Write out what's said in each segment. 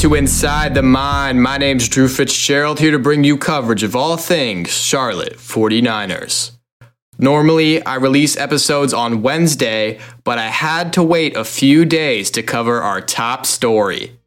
to Inside the Mine. My name's Drew Fitzgerald here to bring you coverage of all things Charlotte 49ers. Normally, I release episodes on Wednesday, but I had to wait a few days to cover our top story.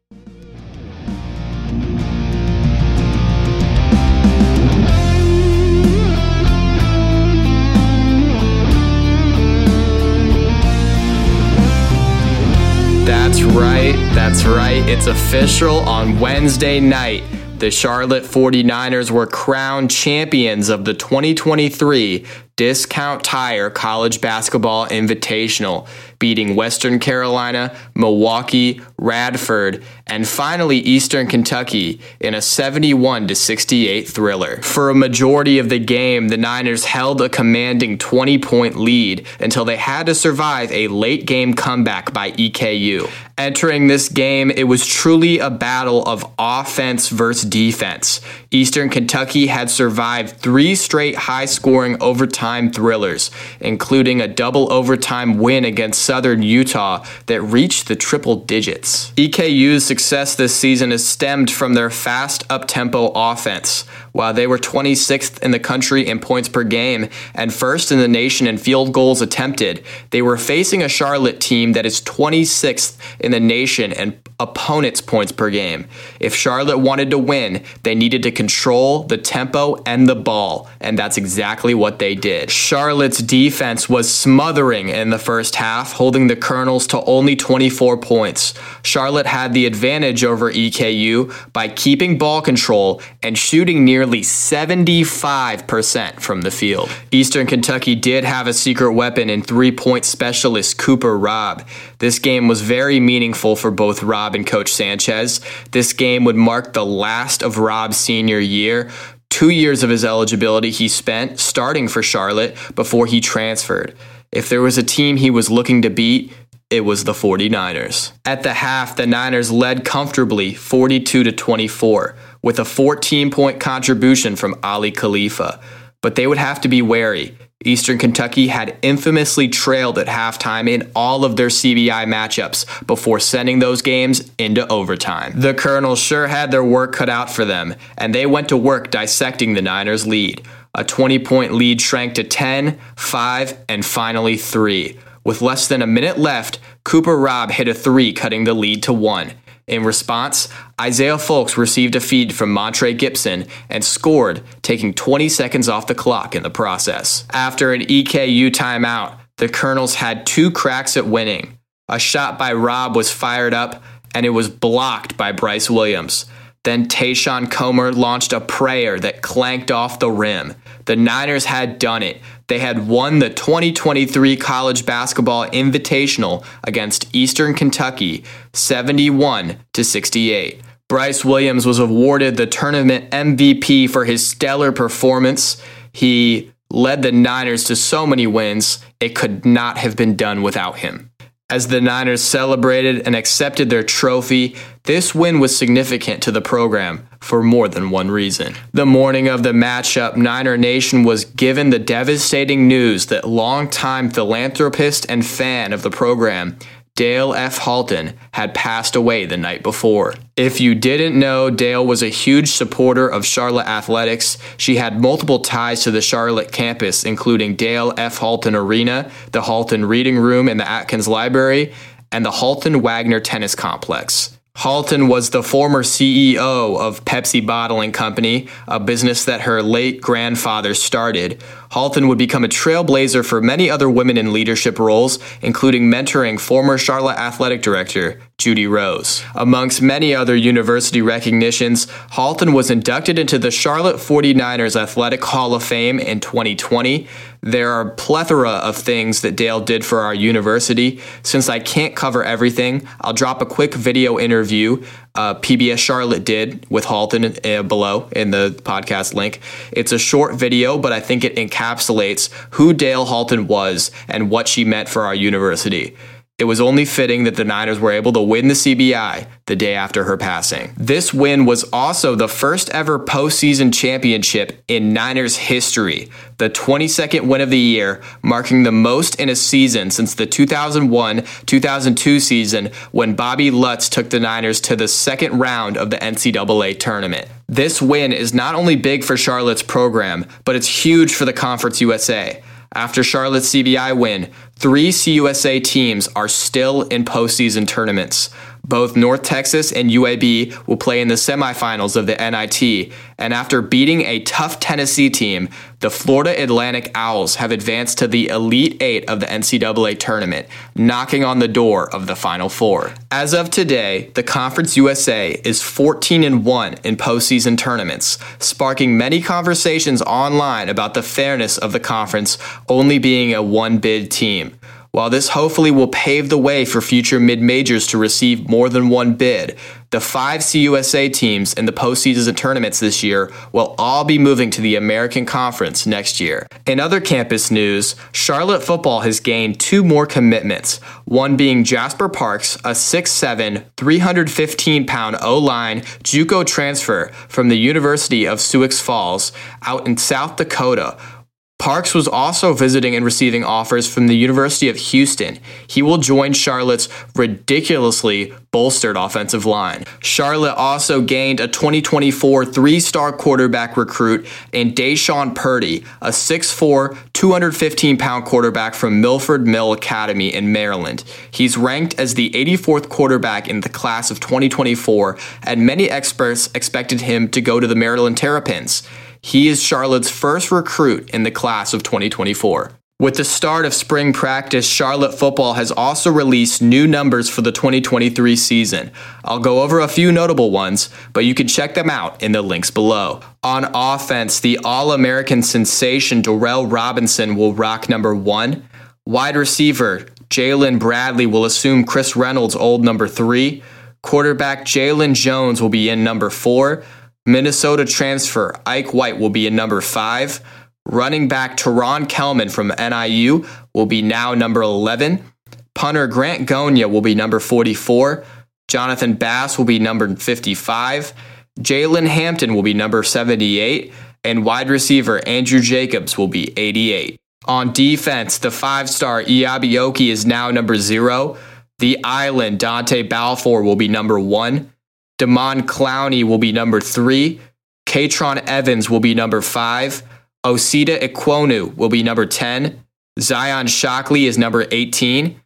Right, that's right. It's official on Wednesday night. The Charlotte 49ers were crowned champions of the 2023 Discount Tire College Basketball Invitational, beating Western Carolina, Milwaukee, Radford, and finally Eastern Kentucky in a 71 68 thriller. For a majority of the game, the Niners held a commanding 20 point lead until they had to survive a late game comeback by EKU. Entering this game, it was truly a battle of offense versus defense. Eastern Kentucky had survived three straight high scoring overtime thrillers, including a double overtime win against Southern Utah that reached the triple digits. EKU's success this season has stemmed from their fast up tempo offense. While they were 26th in the country in points per game and first in the nation in field goals attempted, they were facing a Charlotte team that is 26th in the nation in opponents' points per game. If Charlotte wanted to win, they needed to control the tempo and the ball, and that's exactly what they did. Charlotte's defense was smothering in the first half, holding the Colonels to only 24 points. Charlotte had the advantage over EKU by keeping ball control and shooting nearly 75% from the field. Eastern Kentucky did have a secret weapon in three point specialist Cooper Robb. This game was very meaningful for both Robb and Coach Sanchez. This game would mark the last of Robb's senior year. Two years of his eligibility he spent starting for Charlotte before he transferred. If there was a team he was looking to beat, it was the 49ers. At the half, the Niners led comfortably 42 to 24 with a 14 point contribution from Aly Khalifa. But they would have to be wary. Eastern Kentucky had infamously trailed at halftime in all of their CBI matchups before sending those games into overtime. The Colonels sure had their work cut out for them, and they went to work dissecting the Niners' lead. A 20 point lead shrank to 10, 5, and finally 3. With less than a minute left, Cooper Robb hit a 3, cutting the lead to 1. In response, Isaiah Folks received a feed from Montre Gibson and scored, taking 20 seconds off the clock in the process. After an EKU timeout, the Colonels had two cracks at winning. A shot by Robb was fired up, and it was blocked by Brice Williams. Then Tayshawn Comer launched a prayer that clanked off the rim. The Niners had done it. They had won the 2023 College Basketball Invitational against Eastern Kentucky 71 to 68. Brice Williams was awarded the tournament MVP for his stellar performance. He led the Niners to so many wins, it could not have been done without him. As the Niners celebrated and accepted their trophy, this win was significant to the program for more than one reason. The morning of the matchup, Niner Nation was given the devastating news that longtime philanthropist and fan of the program, Dale F. Halton had passed away the night before. If you didn't know, Dale was a huge supporter of Charlotte athletics. She had multiple ties to the Charlotte campus, including Dale F. Halton Arena, the Halton Reading Room in the Atkins Library, and the Halton Wagner Tennis Complex. Halton was the former CEO of Pepsi Bottling Company, a business that her late grandfather started. Halton would become a trailblazer for many other women in leadership roles, including mentoring former Charlotte athletic director Judy Rose. Amongst many other university recognitions, Halton was inducted into the Charlotte 49ers Athletic Hall of Fame in 2020. There are plethora of things that Dale did for our university. Since I can't cover everything, I'll drop a quick video interview uh, PBS Charlotte did with Halton uh, below in the podcast link. It's a short video, but I think it encapsulates who Dale Halton was and what she meant for our university. It was only fitting that the Niners were able to win the CBI the day after her passing. This win was also the first ever postseason championship in Niners history, the 22nd win of the year, marking the most in a season since the 2001 2002 season when Bobby Lutz took the Niners to the second round of the NCAA tournament. This win is not only big for Charlotte's program, but it's huge for the Conference USA. After Charlotte's CBI win, three CUSA teams are still in postseason tournaments. Both North Texas and UAB will play in the semifinals of the NIT, and after beating a tough Tennessee team, the Florida Atlantic Owls have advanced to the Elite Eight of the NCAA tournament, knocking on the door of the Final Four. As of today, the Conference USA is 14 and 1 in postseason tournaments, sparking many conversations online about the fairness of the conference only being a one bid team. While this hopefully will pave the way for future mid majors to receive more than one bid, the five CUSA teams in the postseason tournaments this year will all be moving to the American Conference next year. In other campus news, Charlotte football has gained two more commitments, one being Jasper Parks, a 6'7, 315 pound O line Juco transfer from the University of Sioux Falls out in South Dakota Parks was also visiting and receiving offers from the University of Houston. He will join Charlotte's ridiculously bolstered offensive line. Charlotte also gained a 2024 three star quarterback recruit in Deshaun Purdy, a 6'4, 215 pound quarterback from Milford Mill Academy in Maryland. He's ranked as the 84th quarterback in the class of 2024, and many experts expected him to go to the Maryland Terrapins. He is Charlotte's first recruit in the class of 2024. With the start of spring practice, Charlotte football has also released new numbers for the 2023 season. I'll go over a few notable ones, but you can check them out in the links below. On offense, the All American sensation Darrell Robinson will rock number one. Wide receiver Jalen Bradley will assume Chris Reynolds' old number three. Quarterback Jalen Jones will be in number four. Minnesota transfer Ike White will be in number five. Running back Teron Kelman from NIU will be now number 11. Punter Grant Gonya will be number 44. Jonathan Bass will be number 55. Jalen Hampton will be number 78. And wide receiver Andrew Jacobs will be 88. On defense, the five star Iabioki is now number zero. The Island Dante Balfour will be number one. Damon Clowney will be number three. Katron Evans will be number five. Osita Ekwonu will be number 10. Zion Shockley is number 18.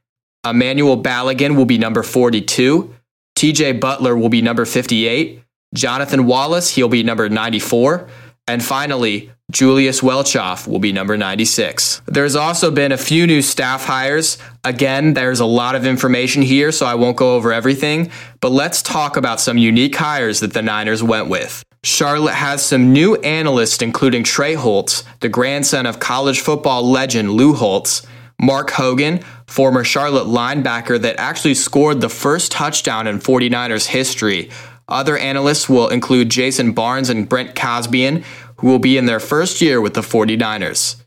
Emmanuel Balogun will be number 42. TJ Butler will be number 58. Jonathan Wallace, he'll be number 94. And finally, Julius Welschof will be number 96. There's also been a few new staff hires. Again, there's a lot of information here, so I won't go over everything, but let's talk about some unique hires that the Niners went with. Charlotte has some new analysts, including Trey Holtz, the grandson of college football legend Lou Holtz, Mark Hogan, former Charlotte linebacker that actually scored the first touchdown in 49ers history. Other analysts will include Jason Barnes and Brent Cosbian, who will be in their first year with the 49ers.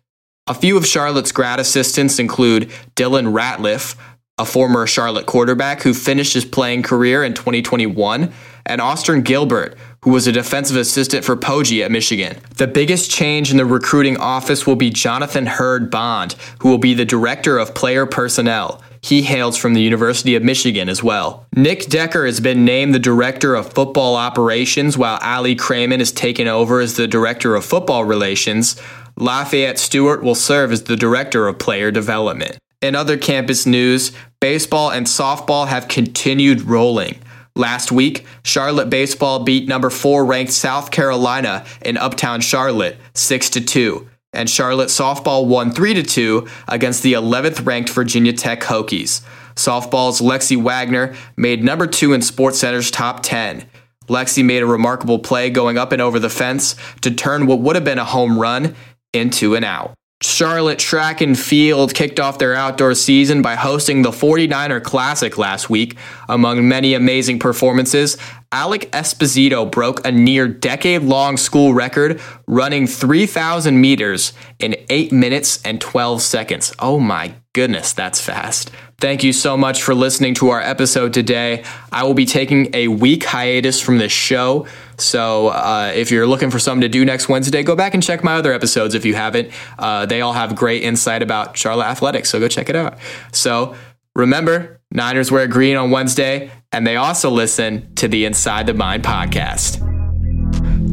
A few of Charlotte's grad assistants include Dylan Ratliff, a former Charlotte quarterback who finished his playing career in 2021, and Austin Gilbert, who was a defensive assistant for Poggi at Michigan. The biggest change in the recruiting office will be Jonathan Hurd Bond, who will be the director of player personnel. He hails from the University of Michigan as well. Nick Decker has been named the Director of Football Operations, while Ali Kramer is taken over as the Director of Football Relations. Lafayette Stewart will serve as the Director of Player Development. In other campus news, baseball and softball have continued rolling. Last week, Charlotte baseball beat number 4 ranked South Carolina in Uptown Charlotte 6 to 2 and Charlotte softball won 3 to 2 against the 11th ranked Virginia Tech Hokies. Softball's Lexi Wagner made number 2 in SportsCenter's top 10. Lexi made a remarkable play going up and over the fence to turn what would have been a home run into an out. Charlotte Track and Field kicked off their outdoor season by hosting the 49er Classic last week. Among many amazing performances, Alec Esposito broke a near decade long school record, running 3,000 meters in 8 minutes and 12 seconds. Oh my goodness, that's fast. Thank you so much for listening to our episode today. I will be taking a week hiatus from this show. So uh, if you're looking for something to do next Wednesday, go back and check my other episodes if you haven't. Uh, they all have great insight about Charlotte athletics, so go check it out. So remember, Niners wear green on Wednesday, and they also listen to the Inside the Mine podcast.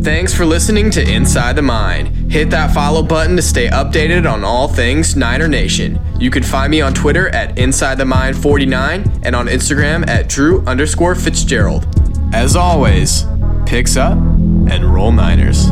Thanks for listening to Inside the Mine. Hit that follow button to stay updated on all things Niner Nation. You can find me on Twitter at Inside the Mine 49 and on Instagram at Drew underscore Fitzgerald. As always, picks up and roll Niners.